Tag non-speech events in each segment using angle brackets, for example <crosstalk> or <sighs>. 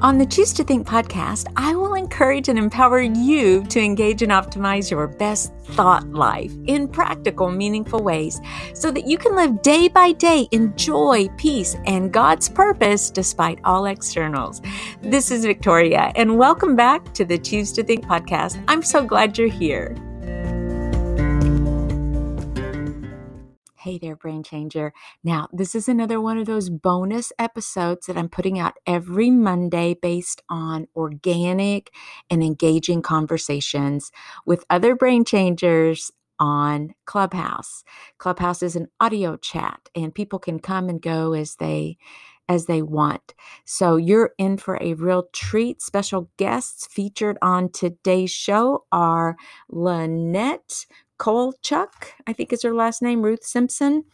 On the Choose to Think podcast, I will encourage and empower you to engage and optimize your best thought life in practical, meaningful ways so that you can live day by day in joy, peace, and God's purpose despite all externals. This is Victoria, and welcome back to the Choose to Think podcast. I'm so glad you're here. Hey there, Brain Changer. Now, this is another one of those bonus episodes that I'm putting out every Monday based on organic and engaging conversations with other brain changers on Clubhouse. Clubhouse is an audio chat and people can come and go as they as they want. So you're in for a real treat. Special guests featured on today's show are Lynette Kolchuk, I think is her last name, Ruth Simpson,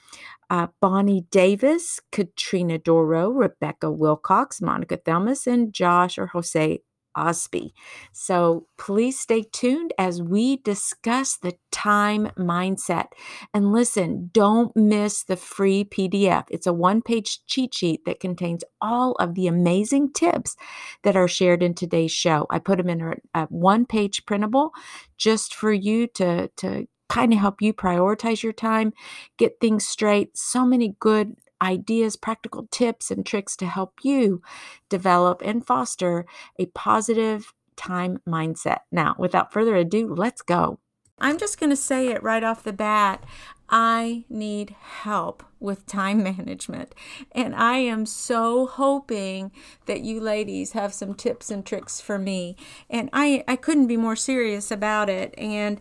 uh, Bonnie Davis, Katrina Doro, Rebecca Wilcox, Monica Thelmus, and Josh or Jose Osby. So please stay tuned as we discuss the time mindset. And listen, don't miss the free PDF. It's a one page cheat sheet that contains all of the amazing tips that are shared in today's show. I put them in a, a one page printable just for you to, to kind of help you prioritize your time, get things straight. So many good ideas, practical tips, and tricks to help you develop and foster a positive time mindset. Now, without further ado, let's go. I'm just going to say it right off the bat. I need help with time <laughs> management. And I am so hoping that you ladies have some tips and tricks for me. And I, I couldn't be more serious about it. And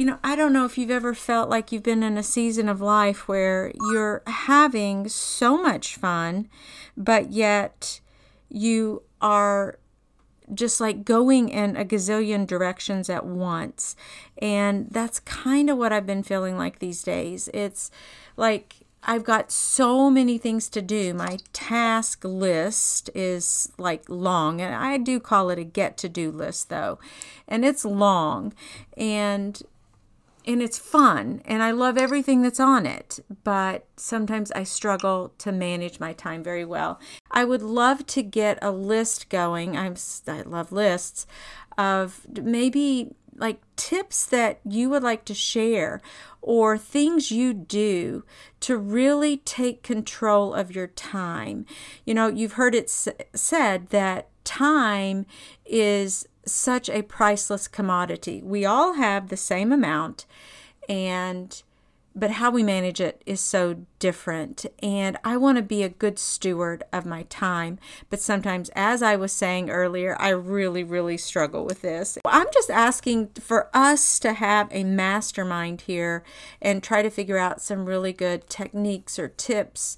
you know, I don't know if you've ever felt like you've been in a season of life where you're having so much fun, but yet you are just like going in a gazillion directions at once. And that's kind of what I've been feeling like these days. It's like I've got so many things to do. My task list is like long, and I do call it a get to do list though, and it's long. And and it's fun and I love everything that's on it, but sometimes I struggle to manage my time very well. I would love to get a list going. I'm I love lists of maybe like tips that you would like to share or things you do to really take control of your time. You know, you've heard it s- said that time is such a priceless commodity. We all have the same amount and but how we manage it is so different. And I want to be a good steward of my time. But sometimes, as I was saying earlier, I really, really struggle with this. I'm just asking for us to have a mastermind here and try to figure out some really good techniques or tips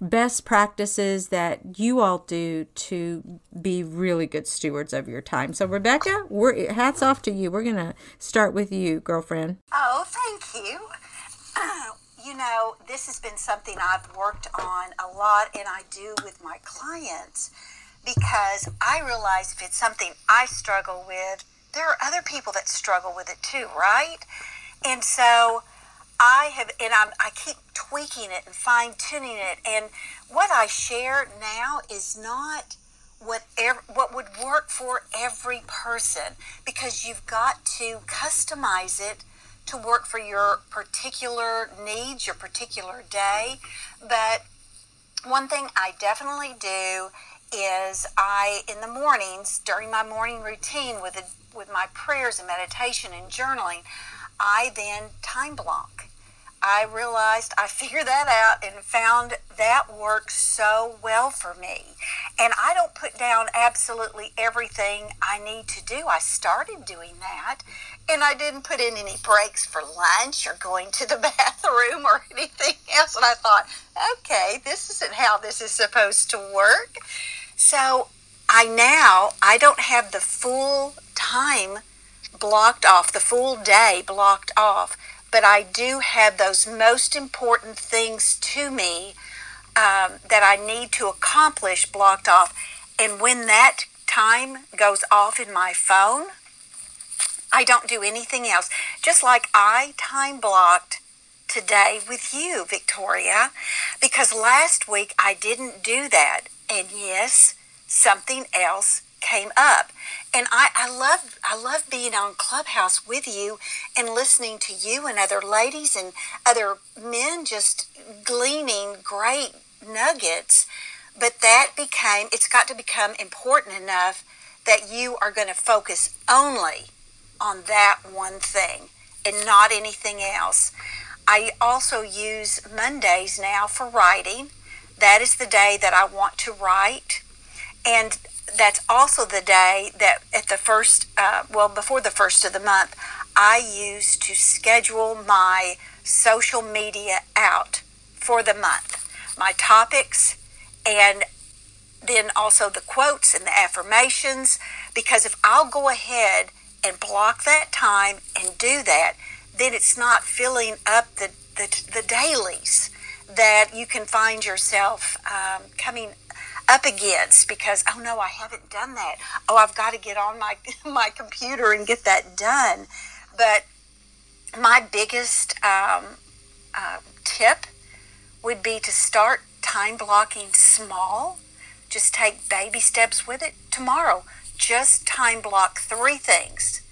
best practices that you all do to be really good stewards of your time. So, Rebecca, we're hats off to you. We're going to start with you, girlfriend. Oh, thank you. <clears throat> you know, this has been something I've worked on a lot and I do with my clients because I realize if it's something I struggle with, there are other people that struggle with it too, right? And so I have, and I'm, I keep tweaking it and fine tuning it. And what I share now is not what ev- what would work for every person because you've got to customize it to work for your particular needs, your particular day. But one thing I definitely do is I in the mornings during my morning routine with a, with my prayers and meditation and journaling, I then time block I realized I figured that out and found that works so well for me. And I don't put down absolutely everything I need to do. I started doing that and I didn't put in any breaks for lunch or going to the <laughs> bathroom or anything else. And I thought, okay, this isn't how this is supposed to work. So I now, I don't have the full time blocked off, the full day blocked off but I do have those most important things to me um, that I need to accomplish blocked off. And when that time goes off in my phone, I don't do anything else. Just like I time blocked today with you, Victoria, because last week I didn't do that. And yes, something else came up. And I, I love I love being on Clubhouse with you and listening to you and other ladies and other men just gleaning great nuggets. But that became it's got to become important enough that you are going to focus only on that one thing and not anything else. I also use Mondays now for writing. That is the day that I want to write. And that's also the day that at the first, uh, well, before the first of the month, I use to schedule my social media out for the month. My topics and then also the quotes and the affirmations. Because if I'll go ahead and block that time and do that, then it's not filling up the, the, the dailies that you can find yourself um, coming up against because oh no I haven't done that. Oh I've got to get on my <laughs> my computer and get that done. But my biggest um, uh, tip would be to start time blocking small. Just take baby steps with it tomorrow. Just time block three things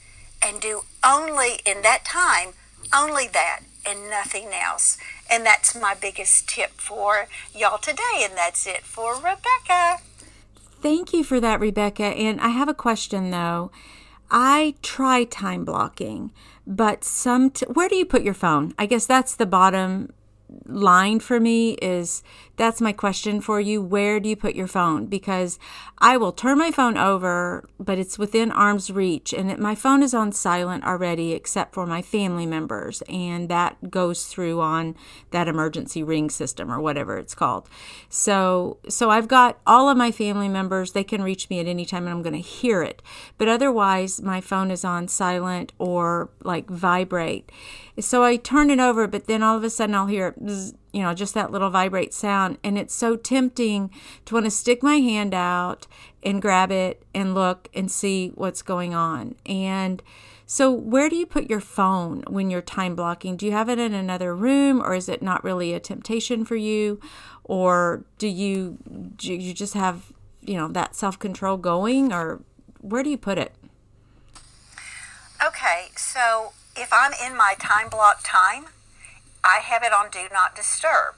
and do only in that time only that and nothing else and that's my biggest tip for y'all today. And that's it for Rebecca. Thank you for that, Rebecca. And I have a question though. I try time blocking, but some. T- where do you put your phone? I guess that's the bottom line for me is that's my question for you. Where do you put your phone? Because I will turn my phone over, but it's within arm's reach, and it, my phone is on silent already, except for my family members, and that goes through on that emergency ring system or whatever it's called. So, so I've got all of my family members; they can reach me at any time, and I'm going to hear it. But otherwise, my phone is on silent or like vibrate. So I turn it over, but then all of a sudden I'll hear, you know, just that little vibrate sound. And it's so tempting to want to stick my hand out and grab it and look and see what's going on. And so, where do you put your phone when you're time blocking? Do you have it in another room, or is it not really a temptation for you? Or do you do you just have you know that self control going, or where do you put it? Okay, so if I'm in my time block time, I have it on do not disturb.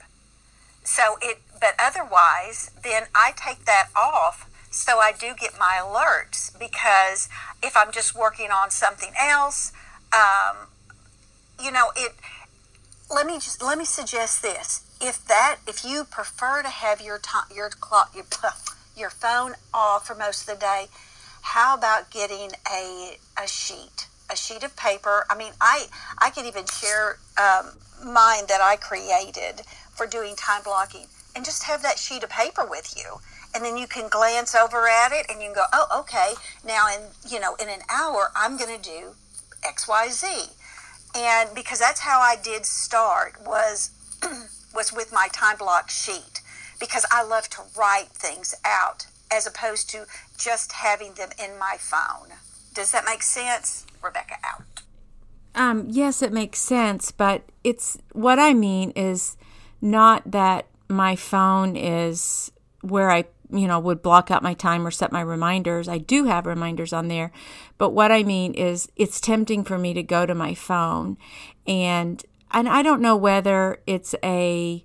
So it, but otherwise, then I take that off so I do get my alerts because if I'm just working on something else, um, you know, it. Let me just let me suggest this: if that, if you prefer to have your time, your clock, your <laughs> your phone off for most of the day, how about getting a a sheet? A sheet of paper. I mean, I I can even share um, mine that I created for doing time blocking, and just have that sheet of paper with you, and then you can glance over at it, and you can go, oh, okay. Now, in you know, in an hour, I'm going to do X, Y, Z, and because that's how I did start was <clears throat> was with my time block sheet because I love to write things out as opposed to just having them in my phone. Does that make sense? Rebecca out. Um, yes, it makes sense, but it's what I mean is not that my phone is where I, you know, would block out my time or set my reminders. I do have reminders on there, but what I mean is it's tempting for me to go to my phone and and I don't know whether it's a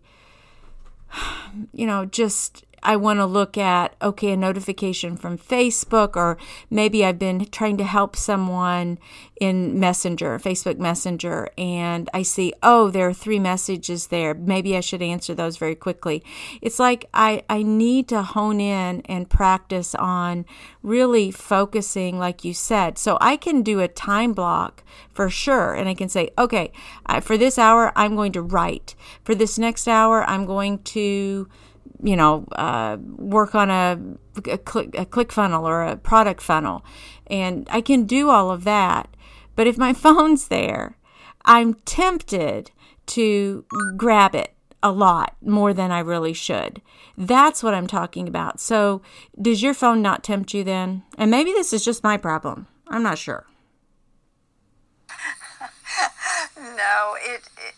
<sighs> you know, just I want to look at, okay, a notification from Facebook, or maybe I've been trying to help someone in Messenger, Facebook Messenger, and I see, oh, there are three messages there. Maybe I should answer those very quickly. It's like I, I need to hone in and practice on really focusing, like you said. So I can do a time block for sure, and I can say, okay, for this hour, I'm going to write. For this next hour, I'm going to you know, uh, work on a, a, click, a click funnel or a product funnel. And I can do all of that. But if my <laughs> phone's there, I'm tempted to grab it a lot more than I really should. That's what I'm talking about. So, does your phone not tempt you then? And maybe this is just my problem. I'm not sure. <laughs> no, it, it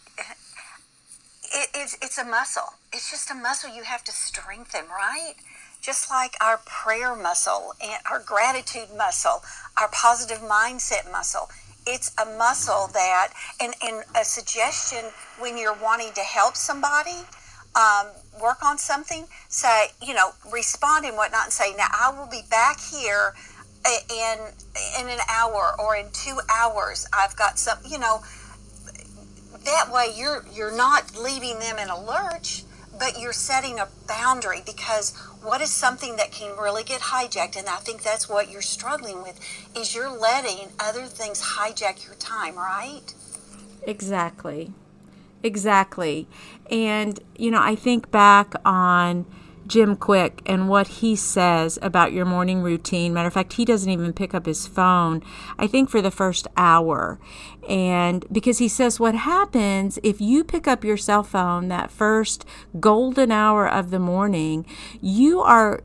it's, it's a muscle. It's just a muscle you have to strengthen, right? Just like our prayer muscle and our gratitude muscle, our positive mindset muscle. It's a muscle that, and, and a suggestion when you're wanting to help somebody um, work on something, say, you know, respond and whatnot and say, now I will be back here in in an hour or in two hours. I've got some, you know, that way you're you're not leaving them in a lurch but you're setting a boundary because what is something that can really get hijacked? And i think that's what you're struggling with is you're letting other things hijack your time right? Exactly. Exactly. And you know i think back on Jim Kwik and what he says about your morning routine. Matter of fact, he doesn't even pick up his phone, I think, for the first hour. And because he says what happens if you pick up your cell phone that first golden hour of the morning, you are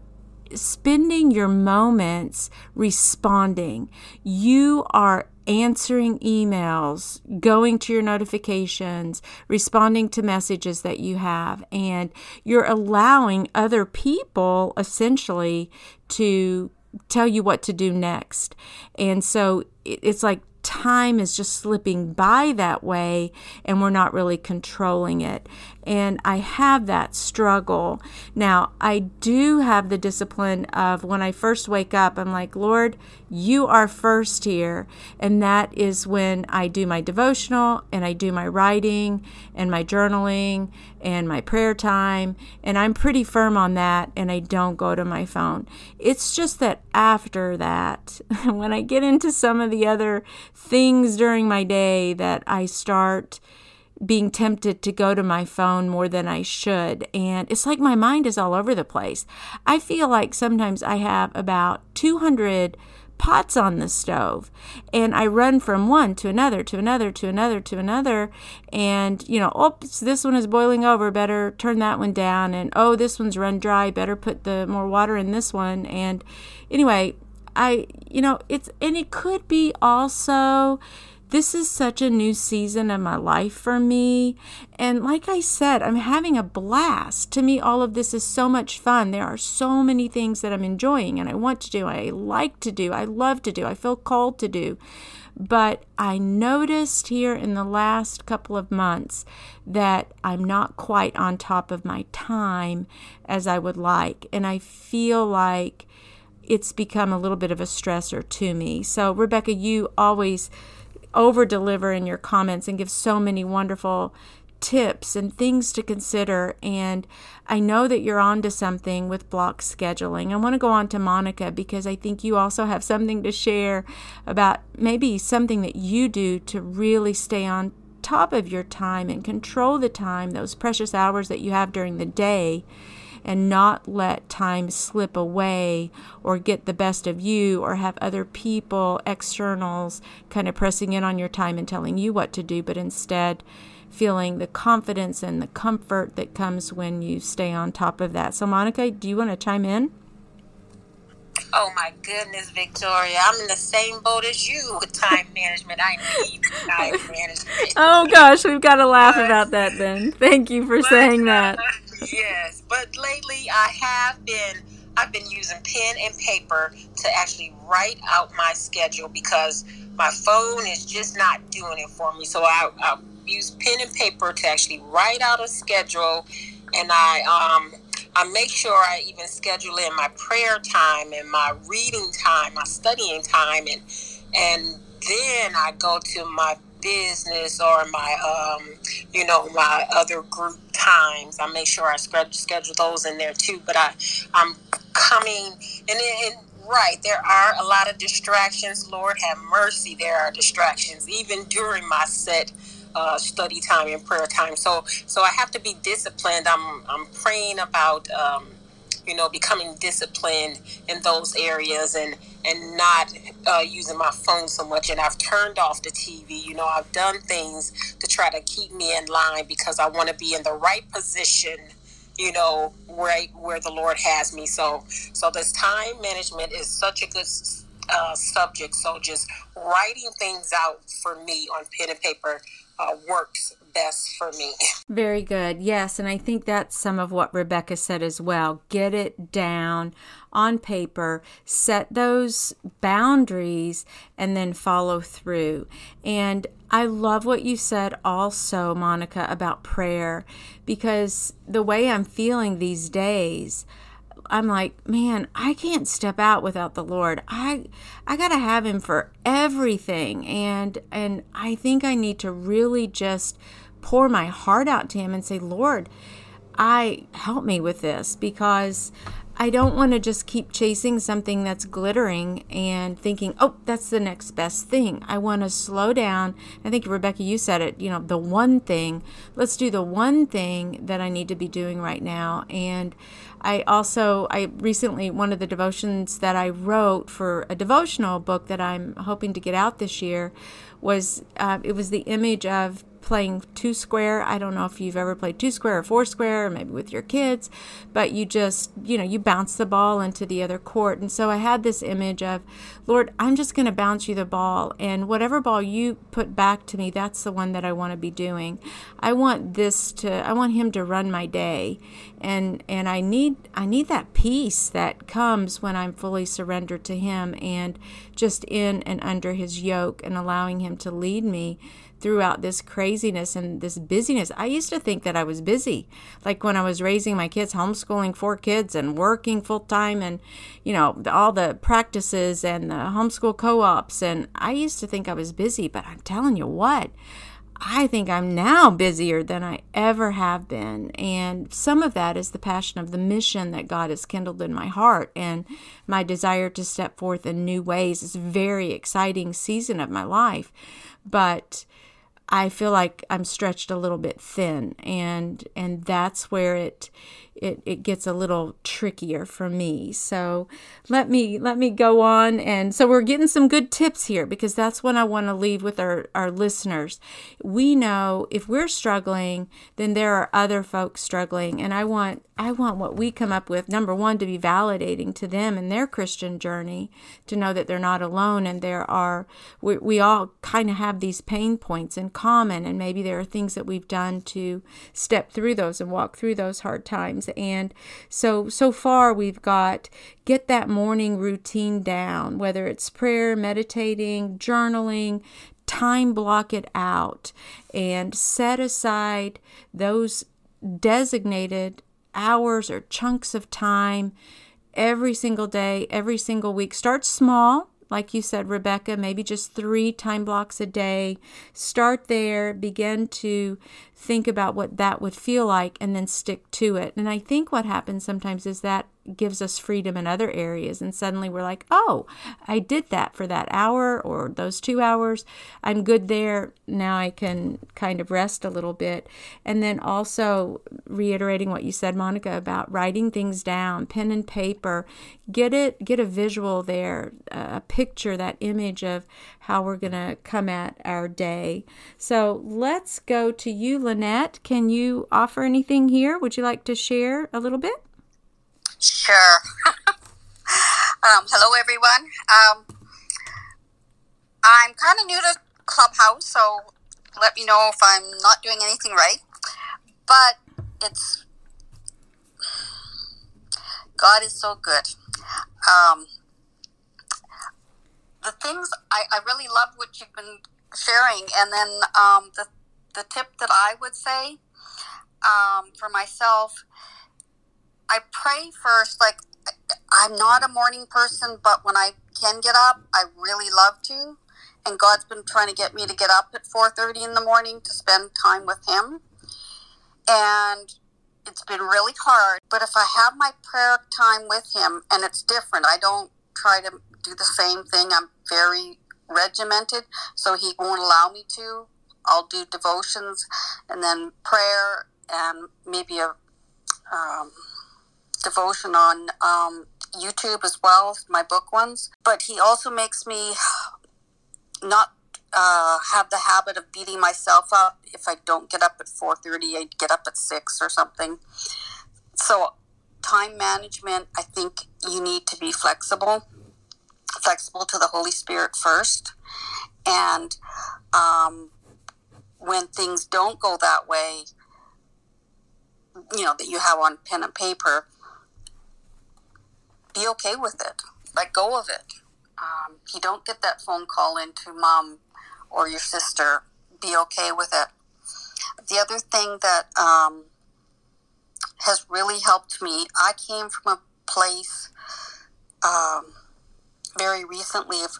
spending your moments responding. You are answering emails, going to your notifications, responding to messages that you have, and you're allowing other people essentially to tell you what to do next. And so it's like time is just slipping by that way and we're not really controlling it. And I have that struggle. Now, I do have the discipline of when I first wake up, I'm like, Lord, you are first here. And that is when I do my devotional and I do my writing and my journaling and my prayer time. And I'm pretty firm on that and I don't go to my phone. It's just that after that, <laughs> when I get into some of the other things during my day that I start being tempted to go to my phone more than I should. And it's like my mind is all over the place. I feel like sometimes I have about 200 pots on the stove and I run from one to another to another to another to another and you know oops this one is boiling over better turn that one down and oh this one's run dry better put the more water in this one and anyway I you know it's and it could be also this is such a new season of my life for me. And like I said, I'm having a blast. To me, all of this is so much fun. There are so many things that I'm enjoying and I want to do, I like to do, I love to do, I feel called to do. But I noticed here in the last couple of months that I'm not quite on top of my time as I would like. And I feel like it's become a little bit of a stressor to me. So, Rebecca, you always over deliver in your comments and give so many wonderful tips and things to consider. And I know that you're on to something with block scheduling. I want to go on to Monica because I think you also have something to share about maybe something that you do to really stay on top of your time and control the time, those precious hours that you have during the day and not let time slip away or get the best of you or have other people, externals, kind of pressing in on your time and telling you what to do, but instead feeling the confidence and the comfort that comes when you stay on top of that. So, Monica, do you want to chime in? Oh my goodness, Victoria. I'm in the same boat as you with time management. I need time <laughs> management. oh gosh, we've got to laugh but, about that then. Thank you for but, saying that. Uh, yes, but lately I have been I've been using pen and paper to actually write out my schedule because my phone is just not doing it for me. So I, I use pen and paper to actually write out a schedule, and I um I make sure I even schedule in my prayer time and my reading time, my studying time, and and then I go to my business or my um, you know my other group times. I make sure I schedule those in there too. But I I'm coming and, and right there are a lot of distractions. Lord have mercy, there are distractions even during my set. Uh, study time and prayer time. So, so I have to be disciplined. I'm, I'm praying about, um, you know, becoming disciplined in those areas and and not uh, using my phone so much. And I've turned off the TV. You know, I've done things to try to keep me in line because I want to be in the right position. You know, right where the Lord has me. So, so this time management is such a good uh, subject. So just writing things out for me on pen and paper uh, works best for me. <laughs> Very good. Yes. And I think that's some of what Rebecca said as well. Get it down on paper, set those boundaries, and then follow through. And I love what you said also, Monica, about prayer, because the way I'm feeling these days, I'm like, man, I can't step out without the Lord. I I got to have him for everything and and I think I need to really just pour my heart out to him and say, "Lord, I help me with this because I don't want to just keep chasing something that's glittering and thinking, oh, that's the next best thing. I want to slow down. I think, Rebecca, you said it, you know, the one thing. Let's do the one thing that I need to be doing right now. And I also, I recently, one of the devotions that I wrote for a devotional book that I'm hoping to get out this year was, uh, it was the image of playing two square. I don't know if you've ever played two square or four square, or maybe with your kids, but you just, you know, you bounce the ball into the other court. And so I had this image of, Lord, I'm just going to bounce you the ball, and whatever ball you put back to me, that's the one that I want to be doing. I want this to, I want Him to run my day, and and I need, I need that peace that comes when I'm fully surrendered to Him and just in and under His yoke and allowing Him to lead me throughout this craziness and this busyness. I used to think that I was busy. Like when I was raising my kids, homeschooling four kids and working full time and, you know, all the practices and the homeschool co ops. And I used to think I was busy, but I'm telling you what, I think I'm now busier than I ever have been. And some of that is the passion of the mission that God has kindled in my heart and my desire to step forth in new ways. It's a very exciting season of my life. But I feel like I'm stretched a little bit thin and and that's where it it, it gets a little trickier for me. So let me let me go on and so we're getting some good tips here because that's what I want to leave with our, our listeners. We know if we're struggling, then there are other folks struggling and I want I want what we come up with, number one, to be validating to them in their Christian journey, to know that they're not alone and there are, we, we all kind of have these pain points in common. And maybe there are things that we've done to step through those and walk through those hard times. And so, so far, we've got get that morning routine down, whether it's prayer, meditating, journaling, time block it out and set aside those designated hours or chunks of time every single day, every single week. Start small, like you said, Rebecca, maybe just three time blocks a day. Start there, begin to think about what that would feel like, and then stick to it. And I think what happens sometimes is that gives us freedom in other areas. And suddenly we're like, oh, I did that for that hour or those two hours. I'm good there. Now I can kind of rest a little bit. And then also reiterating what you said, Monica, about writing things down, pen and paper. Get it, get a visual there, a picture, that image of how we're going to come at our day. So let's go to you, Lynette. Can you offer anything here? Would you like to share a little bit? Sure. <laughs> um, hello, everyone. Um, I'm kind of new to Clubhouse, so let me know if I'm not doing anything right. But it's God is so good. Um, the things I, I really love what you've been sharing, and then um, the the tip that I would say um, for myself I pray first. Like, I'm not a morning person, but when I can get up, I really love to. And God's been trying to get me to get up at 4:30 in the morning to spend time with Him. And it's been really hard. But if I have my prayer time with Him, and it's different, I don't try to do the same thing. I'm very regimented, so He won't allow me to. I'll do devotions and then prayer and maybe a um, devotion on um, YouTube as well, my book ones. But he also makes me not uh, have the habit of beating myself up if I don't get up at 4:30. I get up at six or something. So time management, I think you need to be flexible. flexible to the Holy Spirit first. And um, when things don't go that way, you know, that you have on pen and paper, be okay with it. Let go of it. Um, you don't get that phone call into mom or your sister. Be okay with it. The other thing that um, has really helped me, I came from a place um, very recently of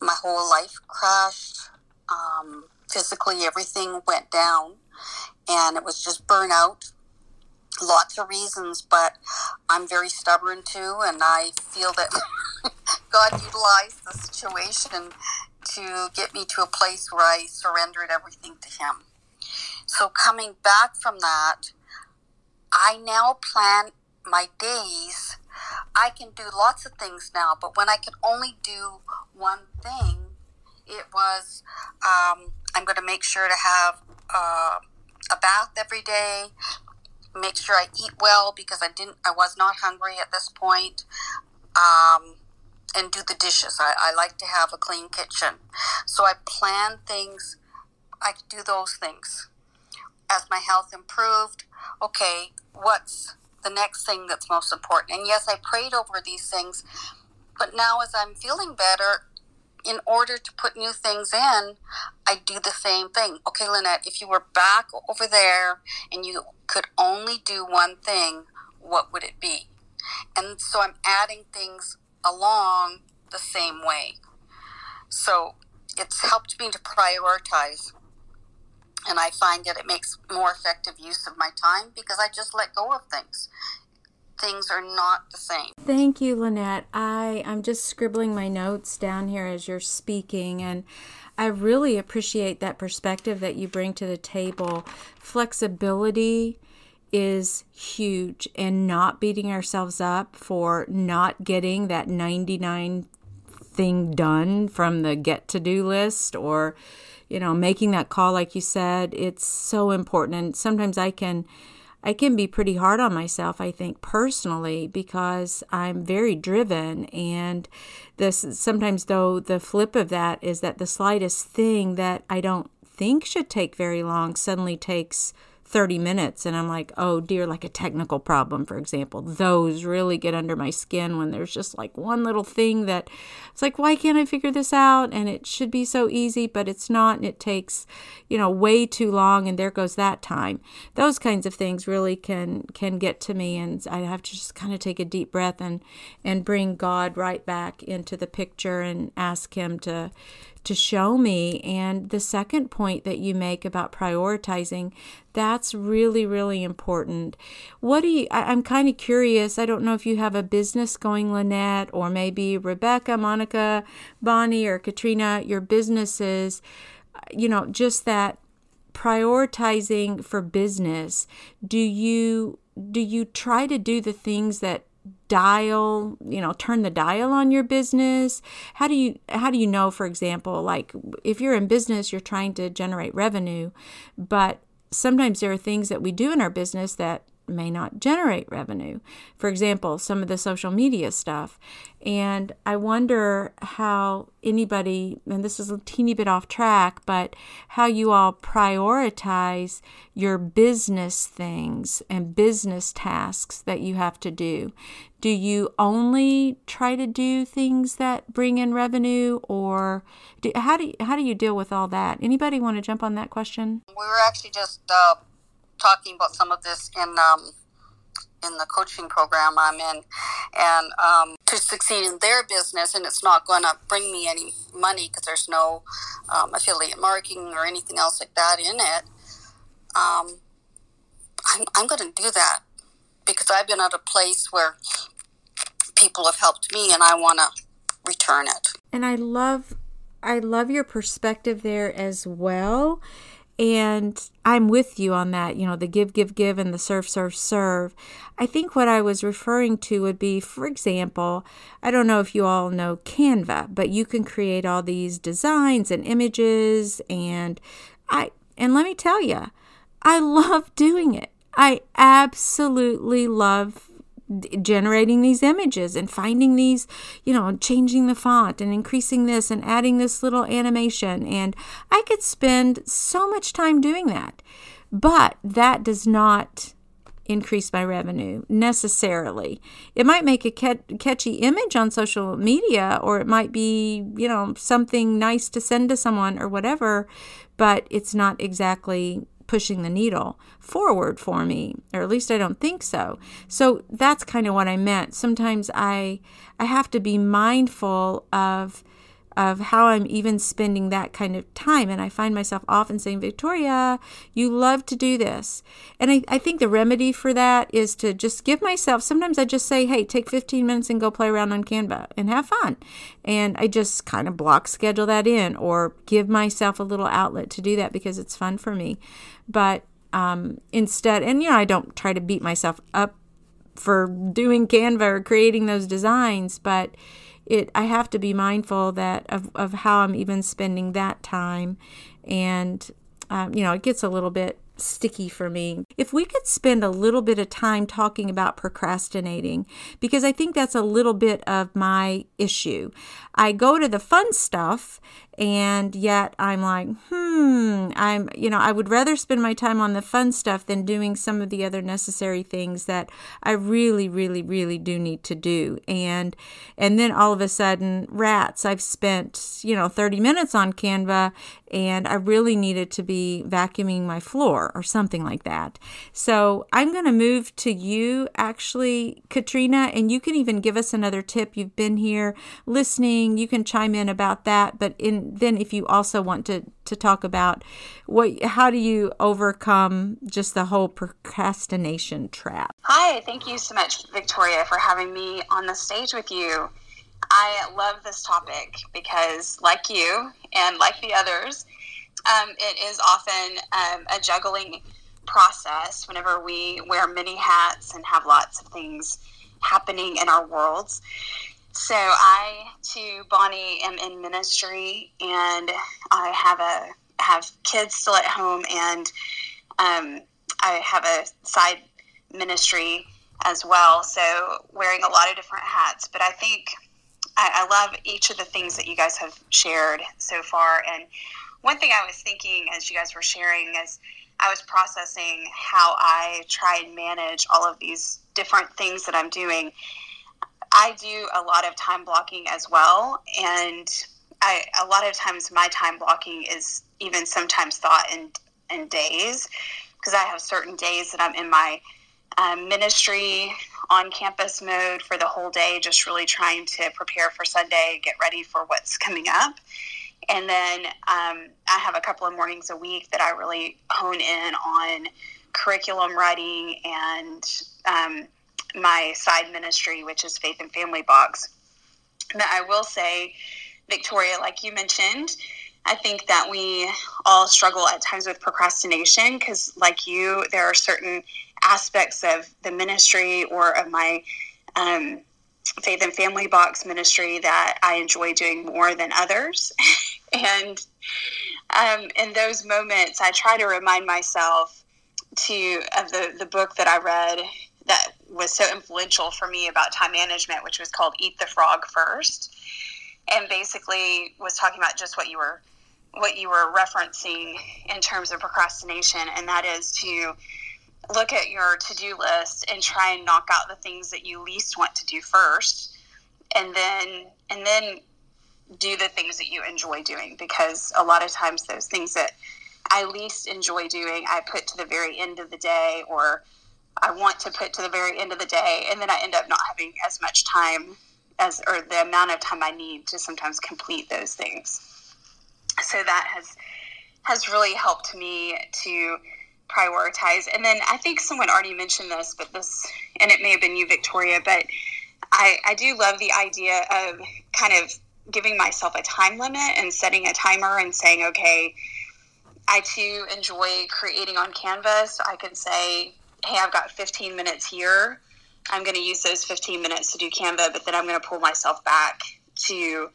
my whole life crashed. Um, physically, everything went down, and it was just burnout. Lots of reasons, but I'm very stubborn too, and I feel that <laughs> God utilized the situation to get me to a place where I surrendered everything to Him. So, coming back from that, I now plan my days. I can do lots of things now, but when I could only do one thing, it was um, I'm going to make sure to have uh, a bath every day, make sure I eat well because I didn't, I was not hungry at this point, um, and do the dishes. I, I like to have a clean kitchen, so I plan things. I do those things. As my health improved, okay, what's the next thing that's most important? And yes, I prayed over these things, but now as I'm feeling better, in order to put new things in, I do the same thing. Okay, Lynette, if you were back over there and you could only do one thing, what would it be? And so I'm adding things along the same way. So it's helped me to prioritize. And I find that it makes more effective use of my time because I just let go of things things are not the same. Thank you, Lynette. I, I'm just scribbling my notes down here as you're speaking, and I really appreciate that perspective that you bring to the table. Flexibility is huge, and not beating ourselves up for not getting that 99 thing done from the get to do list or you know making that call like you said it's so important and sometimes i can I can be pretty hard on myself, I think, personally, because I'm very driven. And this sometimes, though, the flip of that is that the slightest thing that I don't think should take very long suddenly takes 30 minutes and I'm like, oh dear, like a technical problem, for example. Those really get under my skin when there's just like one little thing that it's like, why can't I figure this out? And it should be so easy, but it's not. And it takes, you know, way too long. And there goes that time. Those kinds of things really can, can get to me. And I have to just kind of take a deep breath and, and bring God right back into the picture and ask him to, to show me. And the second point that you make about prioritizing, that's really, really important. What do you, I, am kind of curious. I don't know if you have a business going, Lynette, or maybe Rebecca, Monica, Bonnie, or Katrina, your businesses, you know, just that prioritizing for business. Do you, do you try to do the things that dial you know turn the dial on your business? How do you how do you know for example like if you're in business you're trying to generate revenue but sometimes there are things that we do in our business that may not generate revenue. For example, some of the social media stuff. And I wonder how anybody, and this is a teeny bit off track, but how you all prioritize your business things and business tasks that you have to do. Do you only try to do things that bring in revenue, or do, how do you, how do you deal with all that? Anybody want to jump on that question? We were actually just uh, talking about some of this in um, in the coaching program I'm in, and um, to succeed in their business, and it's not going to bring me any money because there's no um, affiliate marketing or anything else like that in it. Um, I'm, I'm going to do that because I've been at a place where people have helped me, and I want to return it. And I love, I love your perspective there as well and I'm with you on that, you know, the give, give, give and the serve, serve, serve. I think what I was referring to would be, for example, I don't know if you all know Canva, but you can create all these designs and images. And I, and let me tell you, I <laughs> love doing it. I absolutely love generating these images and finding these, you know, changing the font and increasing this and adding this little animation. And I could spend so much time doing that. But that does not increase my revenue necessarily. It might make a catchy image on social media or it might be, you know, something nice to send to someone or whatever, but it's not exactly pushing the needle forward for me or at least I don't think so. So that's kind of what I meant. Sometimes I I have to be mindful of of how I'm even spending that kind of time. And I find myself often saying, Victoria, you love to do this. And I, I think the remedy for that is to just give myself, sometimes I just say, hey, take 15 minutes and go play around on Canva and have fun. And I just kind of block schedule that in or give myself a little outlet to do that because it's fun for me. But um, instead, and you know, I don't try to beat myself up for doing Canva or creating those designs, but it I have to be mindful that of, of how I'm even spending that time and um, you know it gets a little bit sticky for me. If we could spend a little bit of time talking about procrastinating, because I think that's a little bit of my issue. I go to the fun stuff and yet I'm like, hmm, I'm, you know, I would rather spend my time on the fun stuff than doing some of the other necessary things that I really, really, really do need to do. And, and then all of a sudden, rats, I've spent, you know, 30 minutes on Canva and I really needed to be vacuuming my floor or something like that. So I'm going to move to you, actually, Katrina, and you can even give us another tip. You've been here listening, you can chime in about that. But in then if you also want to to talk about what how do you overcome just the whole procrastination trap hi thank you so much victoria for having me on the stage with you i love this topic because like you and like the others um, it is often um, a juggling process whenever we wear many hats and have lots of things happening in our worlds so I, too, Bonnie, am in ministry, and I have a have kids still at home, and um, I have a side ministry as well. So wearing a lot of different hats, but I think I, I love each of the things that you guys have shared so far. And one thing I was thinking as you guys were sharing is I was processing how I try and manage all of these different things that I'm doing I do a lot of time blocking as well, and I a lot of times my time blocking is even sometimes thought in in days because I have certain days that I'm in my um, ministry on campus mode for the whole day, just really trying to prepare for Sunday, get ready for what's coming up. And then um, I have a couple of mornings a week that I really hone in on curriculum writing and um, my side ministry, which is Faith and Family Box. But I will say, Victoria, like you mentioned, I think that we all struggle at times with procrastination because, like you, there are certain aspects of the ministry or of my um, faith and family box ministry that I enjoy doing more than others. <laughs> and um, in those moments, I try to remind myself to of the the book that I read that was so influential for me about time management, which was called Eat the Frog First, and basically was talking about just what you were what you were referencing in terms of procrastination, and that is to look at your to-do list and try and knock out the things that you least want to do first, and then and then do the things that you enjoy doing because a lot of times those things that I least enjoy doing, I put to the very end of the day or I want to put to the very end of the day, and then I end up not having as much time as or the amount of time I need to sometimes complete those things. So that has has really helped me to prioritize. And then I think someone already mentioned this, but this and it may have been you, Victoria, but I, I do love the idea of kind of giving myself a time limit and setting a timer and saying, okay, I too enjoy creating on Canvas. I can say hey, I've got 15 minutes here. I'm going to use those 15 minutes to do Canva, but then I'm going to pull myself back to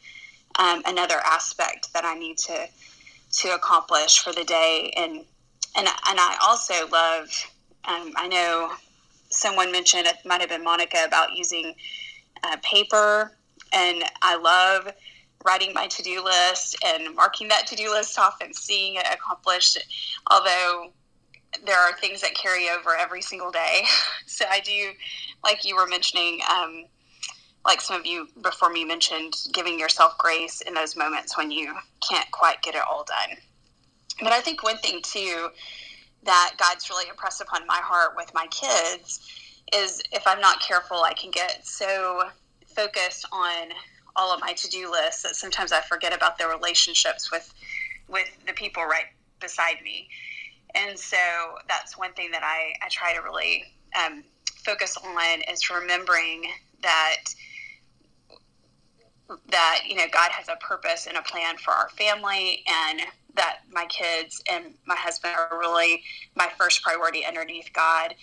um, another aspect that I need to to accomplish for the day. And and and I also love. Um, I know someone mentioned it might have been Monica about using uh, paper, and I love writing my to-do list and marking that to-do list off and seeing it accomplished. Although there are things that carry over every single day, <laughs> so I do, like you were mentioning. Um, like some of you before me mentioned, giving yourself grace in those moments when you can't quite get it all done. But I think one thing too that God's really impressed upon my heart with my kids is if I'm not careful, I can get so focused on all of my to-do lists that sometimes I forget about the relationships with with the people right beside me. And so that's one thing that I, I try to really um, focus on is remembering that that you know God has a purpose and a plan for our family and that my kids and my husband are really my first priority underneath God.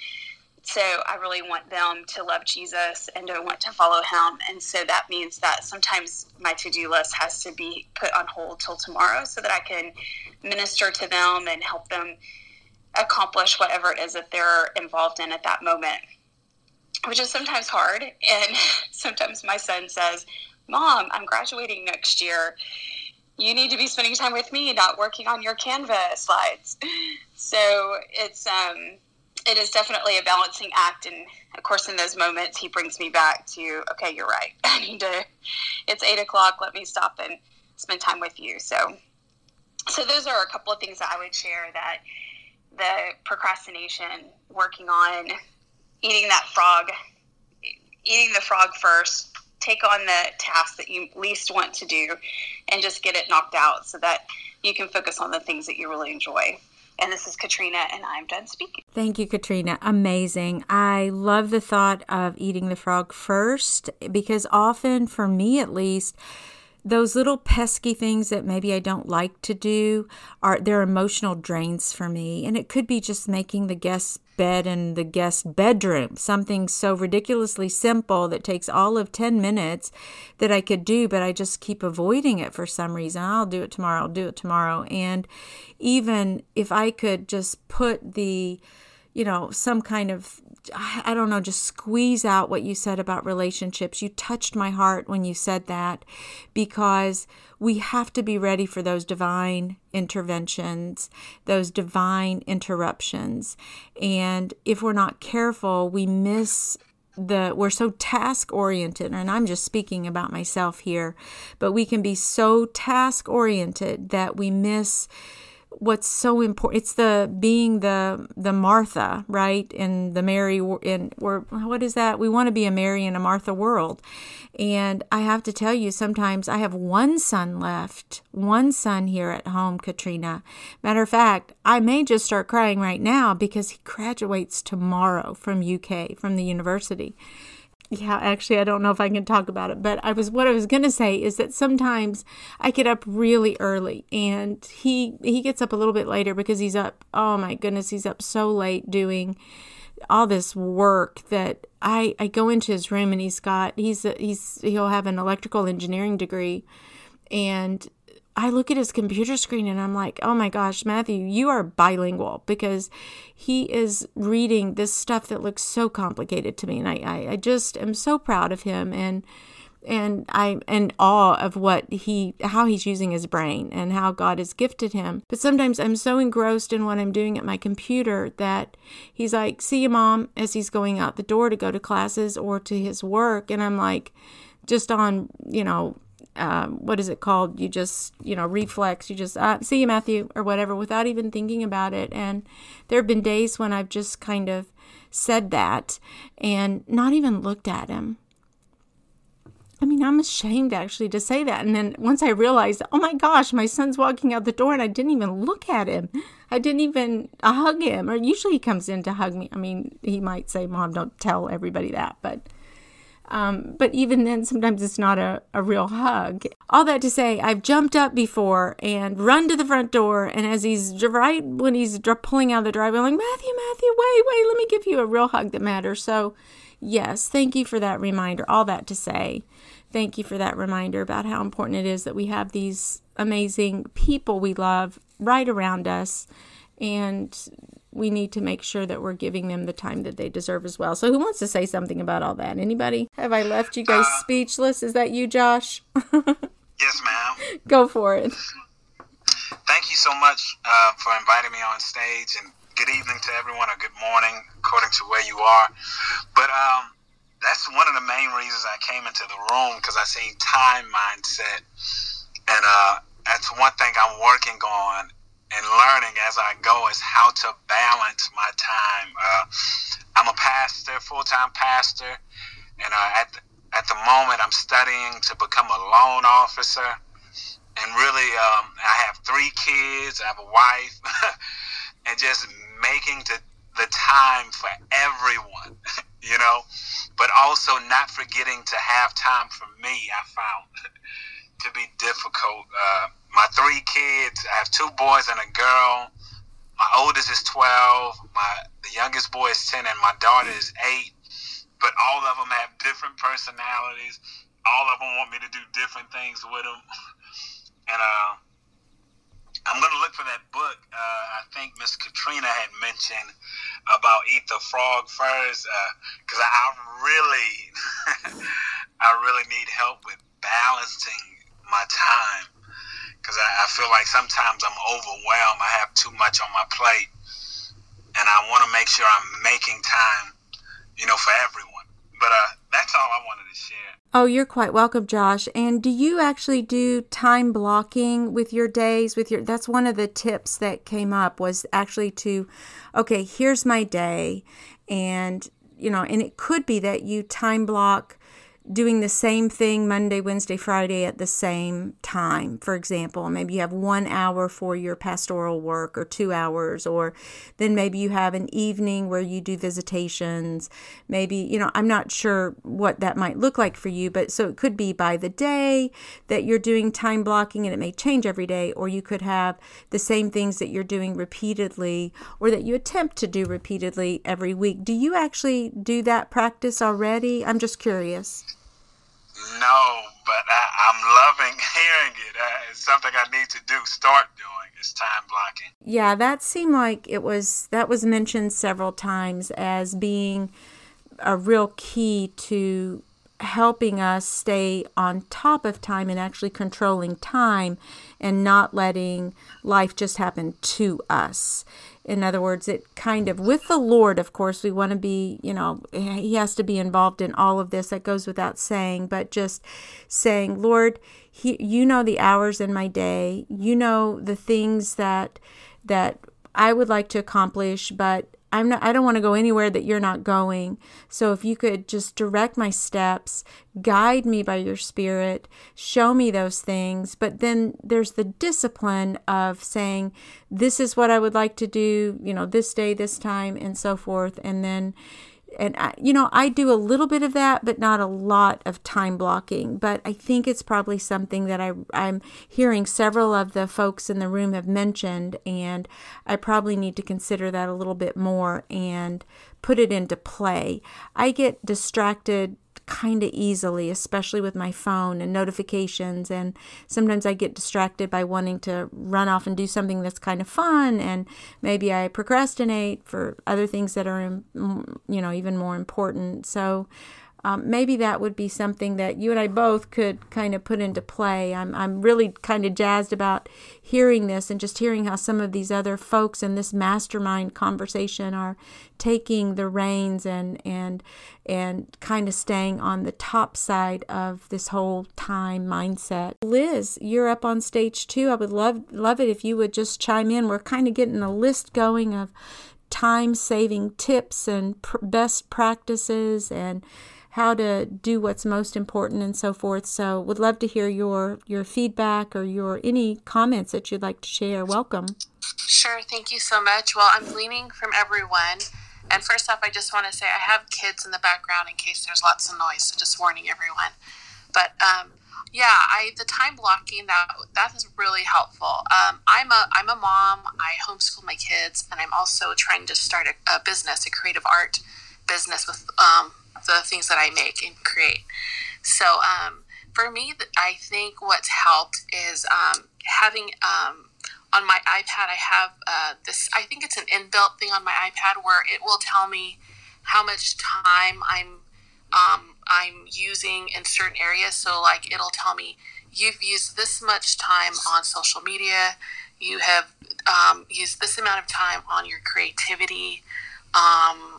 So I really want them to love Jesus and to want to follow him. And so that means that sometimes my to do list has to be put on hold till tomorrow so that I can minister to them and help them accomplish whatever it is that they're involved in at that moment, which is sometimes hard. And <laughs> sometimes my son says, Mom, I'm graduating next year you need to be spending time with me, not working on your Canva slides. <laughs> So it's um, it is definitely a balancing act, and of course, in those moments, he brings me back to okay, you're right. <laughs> I need to. It's eight o'clock. Let me stop and spend time with you. So, so those are a couple of things that I would share that the procrastination, working on eating that frog, eating the frog first, take on the task that you least want to do and just get it knocked out so that you can focus on the things that you really enjoy. And this is Katrina, and I'm done speaking. Thank you, Katrina. Amazing. I love the thought of eating the frog first because often, for me at least, those little pesky things that maybe I don't like to do are they're emotional drains for me. And it could be just making the guest bed in the guest bedroom, something so ridiculously simple that takes all of 10 minutes that I could do, but I just keep avoiding it for some reason. I'll do it tomorrow, I'll do it tomorrow. And even if I could just put the you know, some kind of, I don't know, just squeeze out what you said about relationships. You touched my heart when you said that because we have to be ready for those divine interventions, those divine interruptions. And if we're not careful, we miss the we're so task oriented and I'm just speaking about myself here but we can be so task oriented that we miss what's so important it's the being the the martha right? And the mary in or what is that? We want to be a mary and a martha world. And i have to tell you sometimes i have one son left one son here at home katrina. Matter of fact i may just start crying right now because he graduates tomorrow from uk from the university yeah, actually, I don't know if I can talk about it, but I was what I was gonna say is that sometimes I get up really early, and he he gets up a little bit later because he's up. Oh my goodness, he's up so late doing all this work that I I go into his room and he's got he's he's he'll have an electrical engineering degree, and I look at his computer screen and I'm like, oh my gosh, Matthew, you are bilingual because he is reading this stuff that looks so complicated to me. And I, I, I just am so proud of him and and I'm in awe of what he how he's using his brain and how God has gifted him. But sometimes I'm so engrossed in what I'm doing at my computer that he's like, see you mom, as he's going out the door to go to classes or to his work. And I'm like, just on, you know, um, what is it called? You just, you know, reflex. You just uh, see you, Matthew, or whatever, without even thinking about it. And there have been days when I've just kind of said that and not even looked at him. I mean, I'm ashamed actually to say that. And then once I realized, oh my gosh, my son's walking out the door and I didn't even look at him. I didn't even hug him. Or usually he comes in to hug me. I mean, he might say, Mom, don't tell everybody that. But um, but even then, sometimes it's not a, a real hug. All that to say, I've jumped up before and run to the front door. And as he's right when he's pulling out of the driveway, I'm like, Matthew, Matthew, wait, wait, let me give you a real hug that matters. So, yes, thank you for that reminder. All that to say, thank you for that reminder about how important it is that we have these amazing people we love right around us. And we need to make sure that we're giving them the time that they deserve as well. So, who wants to say something about all that? Anybody? Have I left you guys uh, speechless? Is that you, Josh? <laughs> yes, ma'am. Go for it. Thank you so much uh, for inviting me on stage, and good evening to everyone, or good morning, according to where you are. But um, that's one of the main reasons I came into the room because I seen time mindset, and uh, that's one thing I'm working on and learning as I go is how to balance my time. Uh, I'm a pastor, full time pastor, and uh, at the, at the moment I'm studying to become a loan officer. And really, um, I have three kids, I have a wife, <laughs> and just making the, the time for everyone, <laughs> you know, but also not forgetting to have time for me, I found <laughs> to be difficult. Uh, my three kids. I have two boys and a girl. My oldest is 12. My the youngest boy is 10, and my daughter is eight. But all of them have different personalities. All of them want me to do different things with them. <laughs> And uh, I'm to look for that book. Uh, I think Miss Katrina had mentioned about Eat the Frog first, because uh, I really, <laughs> I really need help with balancing my time I, feel like sometimes I'm overwhelmed. I have too much on my plate, and I want to make sure I'm making time, you know, for everyone. But uh, that's all I wanted to share. Oh, you're quite welcome, Josh. And do you actually do time blocking with your days? With your that's one of the tips that came up was actually to, okay, here's my day, and you know, and it could be that you time block doing the same thing Monday, Wednesday, Friday at the same time. For example, maybe you have one hour for your pastoral work or two hours, or then maybe you have an evening where you do visitations. Maybe, you know, I'm not sure what that might look like for you, but so it could be by the day that you're doing time blocking and it may change every day, or you could have the same things that you're doing repeatedly or that you attempt to do repeatedly every week. Do you actually do that practice already? I'm just curious. No, but I, am loving <laughs> hearing it. Uh, it's something I need to do, start doing. It's time blocking. Yeah, that seemed like it was, that was mentioned several times as being a real key to helping us stay on top of time and actually controlling time and not letting life just happen to us. In other words, it kind of, with the Lord, of course, we want to be, you know, He has to be involved in all of this. That goes without saying, but just saying, Lord, he, you know the hours in my day. You know the things that, that I would like to accomplish, but I'm not I don't want to go anywhere that you're not going. So if you could just direct my steps, guide me by your spirit, show me those things, but then there's the discipline of saying this is what I would like to do, you know, this day, this time and so forth and then and I, you know i do a little bit of that but not a lot of time blocking. But i think it's probably something that I, i'm hearing several of the folks in the room have mentioned and i probably need to consider that a little bit more and put it into play. I get distracted kind of easily, especially with my phone and notifications. And sometimes I get distracted by wanting to run off and do something that's kind of fun. And maybe I procrastinate for other things that are, you know, even more important. So, um, maybe that would be something that you and I both could kind of put into play. I'm, I'm really kind of jazzed about hearing this and just hearing how some of these other folks in this mastermind conversation are taking the reins and and and kind of staying on the top side of this whole time mindset. Liz, you're up on stage too. I would love love it if you would just chime in. We're kind of getting a list going of time saving tips and pr- best practices and how to do what's most important and so forth. So would love to hear your your feedback or your any comments that you'd like to share. Welcome. Sure, thank you so much. Well, I'm gleaning from everyone. And first off, I just want to say I have kids in the background in case there's lots of noise, so just warning everyone. But um, yeah, I the time blocking that that is really helpful. Um, I'm a I'm a mom. I homeschool my kids, and I'm also trying to start a, a business, a creative art business with um, the things that I make and create. So um, for me, I think what's helped is um, having um, on my iPad, I have uh, this. I think it's an inbuilt thing on my iPad where it will tell me how much time I'm um, I'm using in certain areas. So, like, it'll tell me you've used this much time on social media, you have um, used this amount of time on your creativity, um,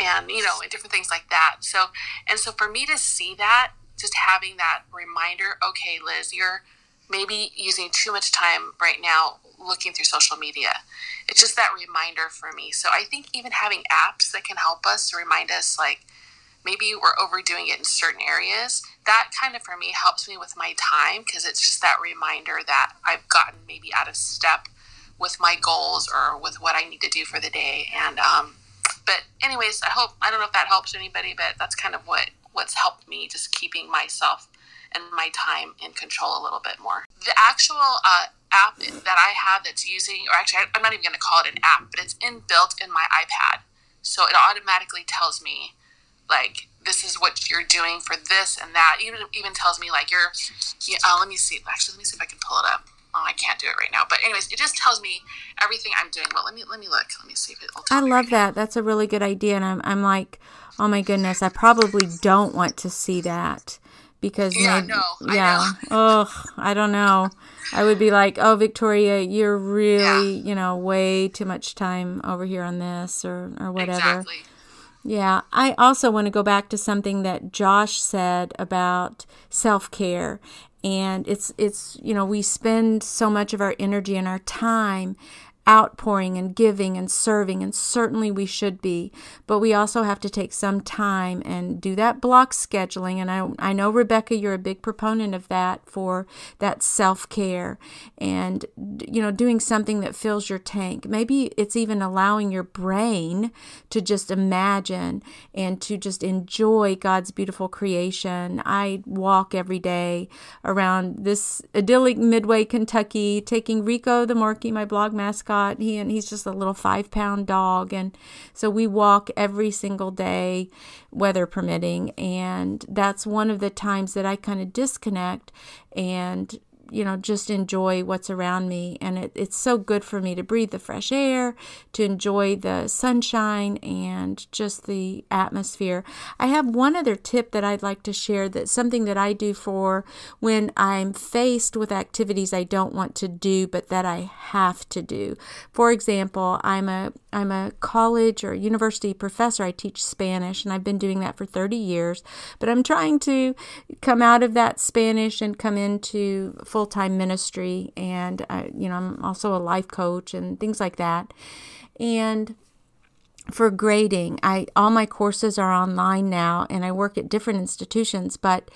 and you know, and different things like that. So, and so for me to see that, just having that reminder, okay, Liz, you're maybe using too much time right now looking through social media. It's just that reminder for me. So I think even having apps that can help us remind us, like maybe we're overdoing it in certain areas, that kind of for me helps me with my time because it's just that reminder that I've gotten maybe out of step with my goals or with what I need to do for the day. And, um, but anyways, I hope, I don't know if that helps anybody, but that's kind of what, what's helped me just keeping myself and my time in control a little bit more. The actual uh, app that I have that's using, or actually, I'm not even going to call it an app, but it's inbuilt in my iPad. So it automatically tells me, like, this is what you're doing for this and that. Even even tells me like you're. You uh, let me see. Actually, let me see if I can pull it up. Oh, I can't do it right now. But anyways, it just tells me everything I'm doing. Well, let me let me look. Let me see if it'll. I love right that. That's a really good idea, and I'm I'm like, oh my goodness, I probably don't want to see that because yeah, maybe, no, yeah, oh, <laughs> I don't know. I would be like, oh, Victoria, you're really, yeah. you know, way too much time over here on this or or whatever. Exactly. Yeah, I also want to go back to something that Josh said about self-care and it's it's you know we spend so much of our energy and our time outpouring and giving and serving, and certainly we should be. But we also have to take some time and do that block scheduling. And I, I know, Rebecca, you're a big proponent of that for that self care and, you know, doing something that fills your tank. Maybe it's even allowing your brain to just imagine and to just enjoy God's beautiful creation. I walk every day around this idyllic Midway, Kentucky, taking Rico the Morkie, my blog mascot he and he's just a little five pound dog, and so we walk every single day, weather permitting, and that's one of the times that I kind of disconnect and you know, just enjoy what's around me. And it, it's so good for me to breathe the fresh air, to enjoy the sunshine and just the atmosphere. I have one other tip that I'd like to share that's something that I do for when I'm faced with activities I don't want to do, but that I have to do. For example, I'm a I'm a college or university professor. I teach Spanish and I've been doing that for 30 years, but I'm trying to come out of that Spanish and come into full time ministry, and I, you know I'm also a life coach and things like that. And for grading, I all my courses are online now, and I work at different institutions, but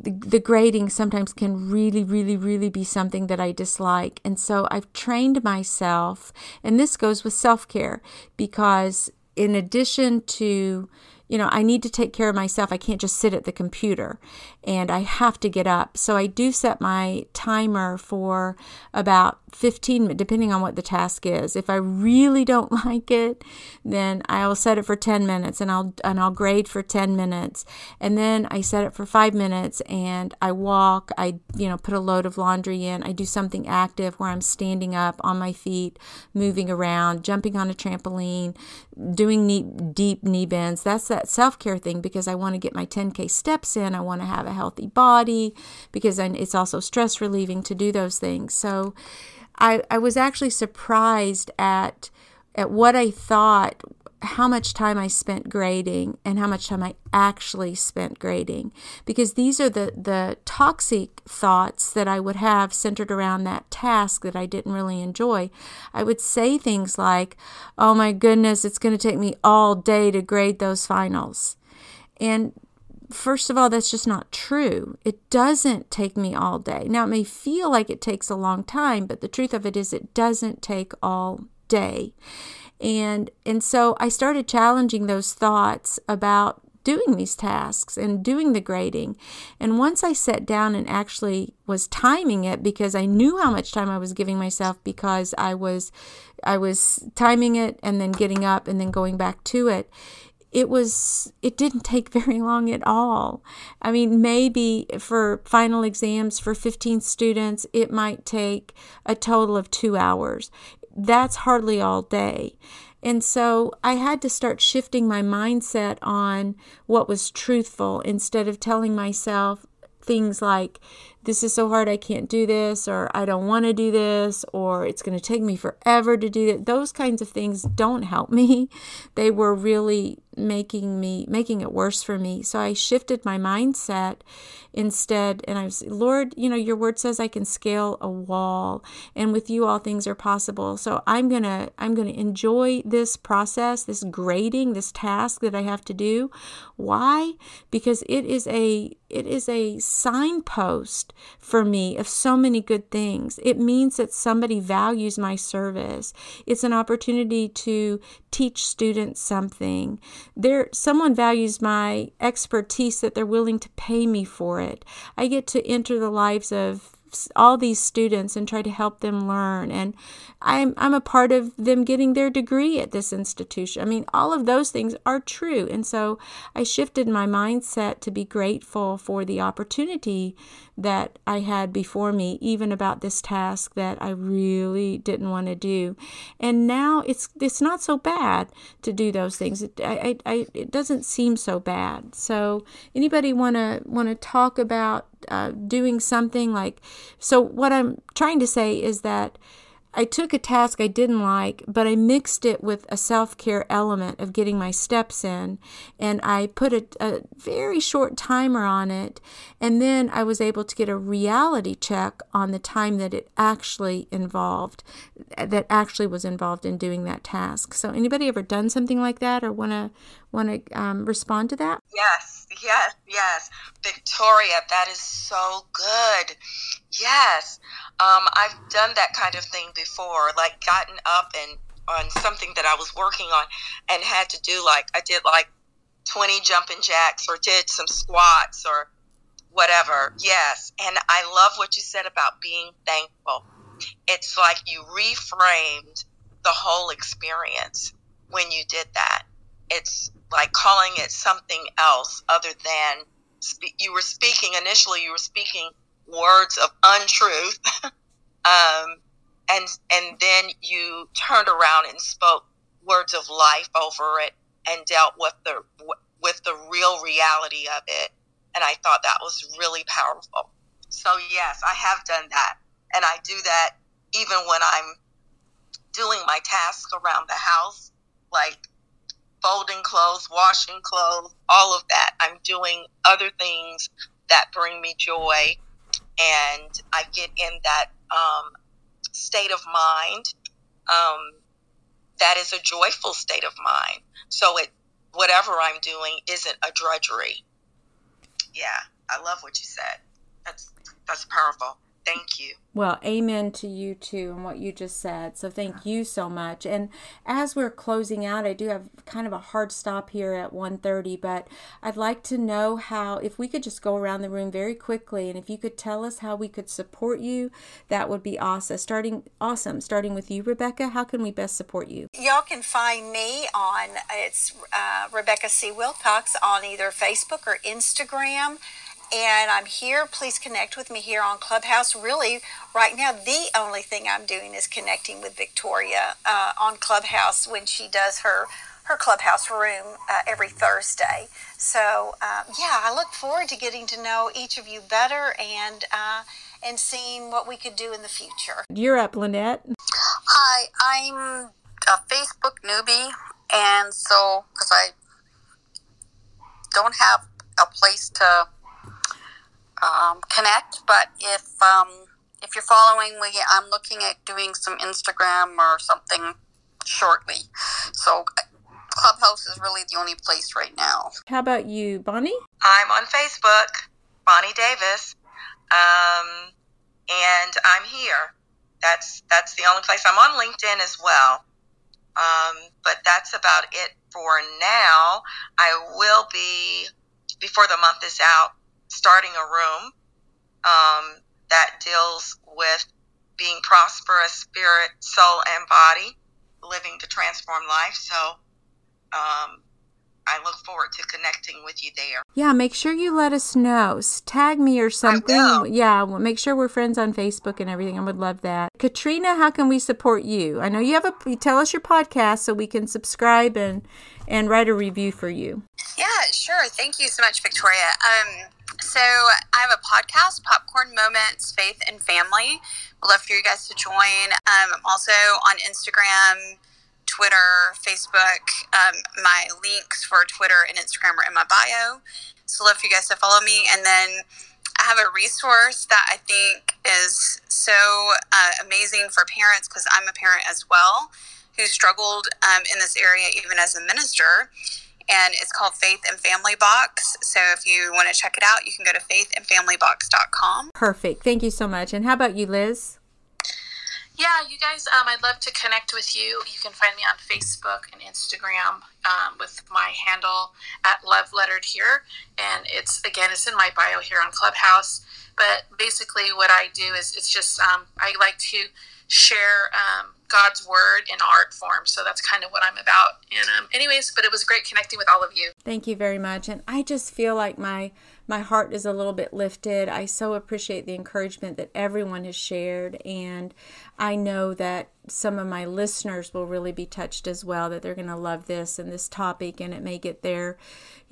the, grading sometimes can really, really, really be something that I dislike. And so I've trained myself, and this goes with self care because in addition to you know, I need to take care of myself. I can't just sit at the computer and I have to get up. So I do set my timer for about 15 depending on what the task is. If I really don't <laughs> like it, then I'll set it for 10 minutes and I'll and I'll grade for 10 minutes. And then I set it for 5 minutes and I walk, I you know, put a load of laundry in. I do something active where I'm standing up on my feet, moving around, jumping on a trampoline, doing knee, deep knee bends. That's that self care thing because I want to get my 10K steps in. I want to have a healthy body because and it's also stress relieving to do those things. So I, I was actually surprised at at what I thought how much time I spent grading and how much time I actually spent grading because these are the the toxic thoughts that I would have centered around that task that I didn't really enjoy. I would say things like, "Oh my goodness, it's going to take me all day to grade those finals." And first of all, that's just not true. It doesn't take me all day. Now, it may feel like it takes a long time, but the truth of it is, it doesn't take all day and and so I started challenging those thoughts about doing these tasks and doing the grading. And once I sat down and actually was timing it because I knew how much time I was giving myself because I was I was timing it and then getting up and then going back to it it was it didn't take <laughs> very long at all. I mean maybe for final exams for 15 students it might take a total of 2 hours. That's hardly all day. And so I had to start shifting my mindset on what was truthful instead of telling myself things like, this is so hard, I can't do this, or I don't want to do this, or it's going to take me forever to do that. Those kinds of things don't help me. <laughs> They were really making me making it worse for me. So I shifted my mindset instead and I was Lord, you know, your word says I can scale a wall and with you all things are possible. So I'm going to I'm going to enjoy this process, this grading, this task that I have to do. Why? Because it is a it is a signpost for me of so many good things. It means that somebody values my service. It's an opportunity to teach students something. There someone values my expertise that they're willing to pay me for it. I get to enter the lives of all these students and try to help them learn and I'm I'm a part of them getting their degree at this institution. I mean, all of those things are true. And so I shifted my mindset to be grateful for the opportunity that I had before me, even about this task that I really didn't want to do. And now it's it's not so bad to do those things. It I, I it doesn't seem so bad. So anybody want to want to talk about uh, doing something like so? What I'm trying to say is that I took a task I didn't like, but I mixed it with a self care element of getting my steps in. And I put a, a, very short timer on it. And then I was able to get a reality check on the time that it actually involved, that actually was involved in doing that task. So, anybody ever done something like that or want to want to um, respond to that? Yes, yes, yes. Victoria, that is so good. Yes, um, I've done that kind of thing before, like gotten up and on something that I was working on and had to do like, I did like 20 jumping jacks or did some squats or whatever. Yes. And I love what you said about being thankful. It's like you reframed the whole experience when you did that. It's like calling it something else other than spe- you were speaking initially, you were speaking words of untruth. <laughs> um, and, and then you turned around and spoke words of life over it and dealt with the, with the real reality of it. And I thought that was really powerful. So yes, I have done that. And I do that even when I'm doing my tasks around the house, like folding clothes, washing clothes, all of that. I'm doing other things that bring me joy and I get in that um, state of mind um, that is a joyful state of mind. So it whatever I'm doing isn't a drudgery. Yeah, I love what you said. That's that's powerful. Thank you. Well, amen to you too and what you just said. So thank you so much. And as we're closing out, I do have kind of a hard stop here at 1:30, but I'd like to know how if we could just go around the room very quickly and if you could tell us how we could support you, that would be awesome. Starting awesome. Starting with you, Rebecca, how can we best support you? Y'all can find me on it's uh, Rebecca C. Wilcox on either Facebook or Instagram and I'm here. Please connect with me here on Clubhouse. Really, right now, the only thing I'm doing is connecting with Victoria uh, on Clubhouse when she does her her clubhouse room uh, every Thursday. So uh, yeah, I look forward to getting to know each of you better and uh, and seeing what we could do in the future. You're up, Lynette. Hi, I'm a Facebook newbie, and so because I don't have a place to um, connect. But if um, if you're following me, I'm looking at doing some Instagram or something shortly. So Clubhouse is really the only place right now. How about you, Bonnie? I'm on Facebook, Bonnie Davis, um, and I'm here. That's that's the only place. I'm on LinkedIn as well, um, but that's about it for now. I will be before the month is out starting a room um, that deals with being prosperous, spirit, soul, and body, living to transform life. So um, I look forward to connecting with you there. Yeah, make sure you let us know. Tag me or something. Yeah, make sure we're friends on Facebook and everything. I would love that. Katrina, how can we support you? I know you have a you tell us your podcast so we can subscribe and and write a review for you. Yeah, sure. Thank you so much, Victoria. Um, so I have a podcast, Popcorn Moments, Faith and Family. Would love for you guys to join. Um, I'm also on Instagram Twitter, Facebook. Um, my links for Twitter and Instagram are in my bio. So love for you guys to follow me. And then I have a resource that I think is so uh, amazing for parents because I'm a parent as well who struggled um, in this area even as a minister. And it's called Faith and Family Box. So if you want to check it out, you can go to faithandfamilybox.com. Perfect. Thank you so much. And how about you, Liz? Yeah, you guys, um, I'd love to connect with you. You can find me on Facebook and Instagram um, with my handle at Love Lettered Here. And it's, again, it's in my bio here on Clubhouse. But basically, what I do is it's just, um, I like to share um, God's word in art form. So that's kind of what I'm about. And, um, anyways, but it was great connecting with all of you. Thank you very much. And I just feel like my my heart is a little bit lifted. I so appreciate the encouragement that everyone has shared. And I know that some of my listeners will really be touched as well, that they're going to love this and this topic, and it may get there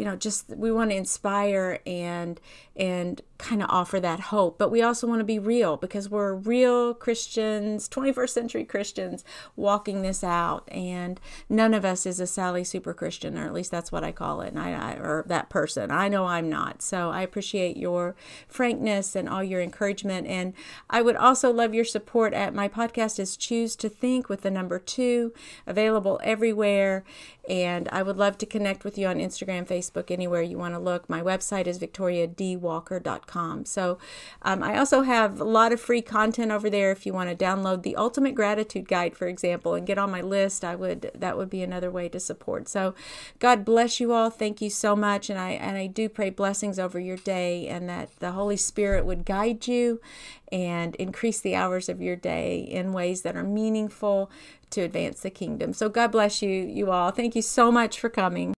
you know, just we want to inspire and and kind of offer that hope. But we also want to be real because we're real Christians, 21st century Christians walking this out. And none of us is a Sally super Christian, or at least that's what I call it. And I, I or that person. I know I'm not. So I appreciate your frankness and all your encouragement. And I would also love your support at my podcast is Choose to Think with the number two, available everywhere. And I would love to connect with you on Instagram, Facebook, anywhere you want to look. My website is victoriadwalker.com. So um, I also have a lot of free content over there. If you want to download the Ultimate Gratitude Guide, for example, and get on my list, I would that would be another way to support. So God bless you all. Thank you so much, and I and I do pray blessings over your day, and that the Holy Spirit would guide you and increase the hours of your day in ways that are meaningful to advance the kingdom. So God bless you, you all. Thank you so much for coming.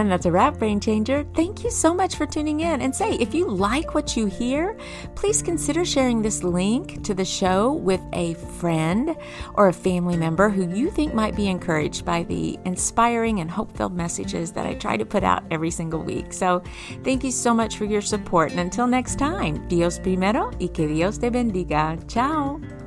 And that's a wrap, Brain Changer. Thank you so much for tuning in. And say, if you like what you hear, please consider sharing this link to the show with a friend or a family member who you think might be encouraged by the inspiring and hope filled messages that I try to put out every single week. So thank you so much for your support. And until next time, Dios primero y que Dios te bendiga. Ciao.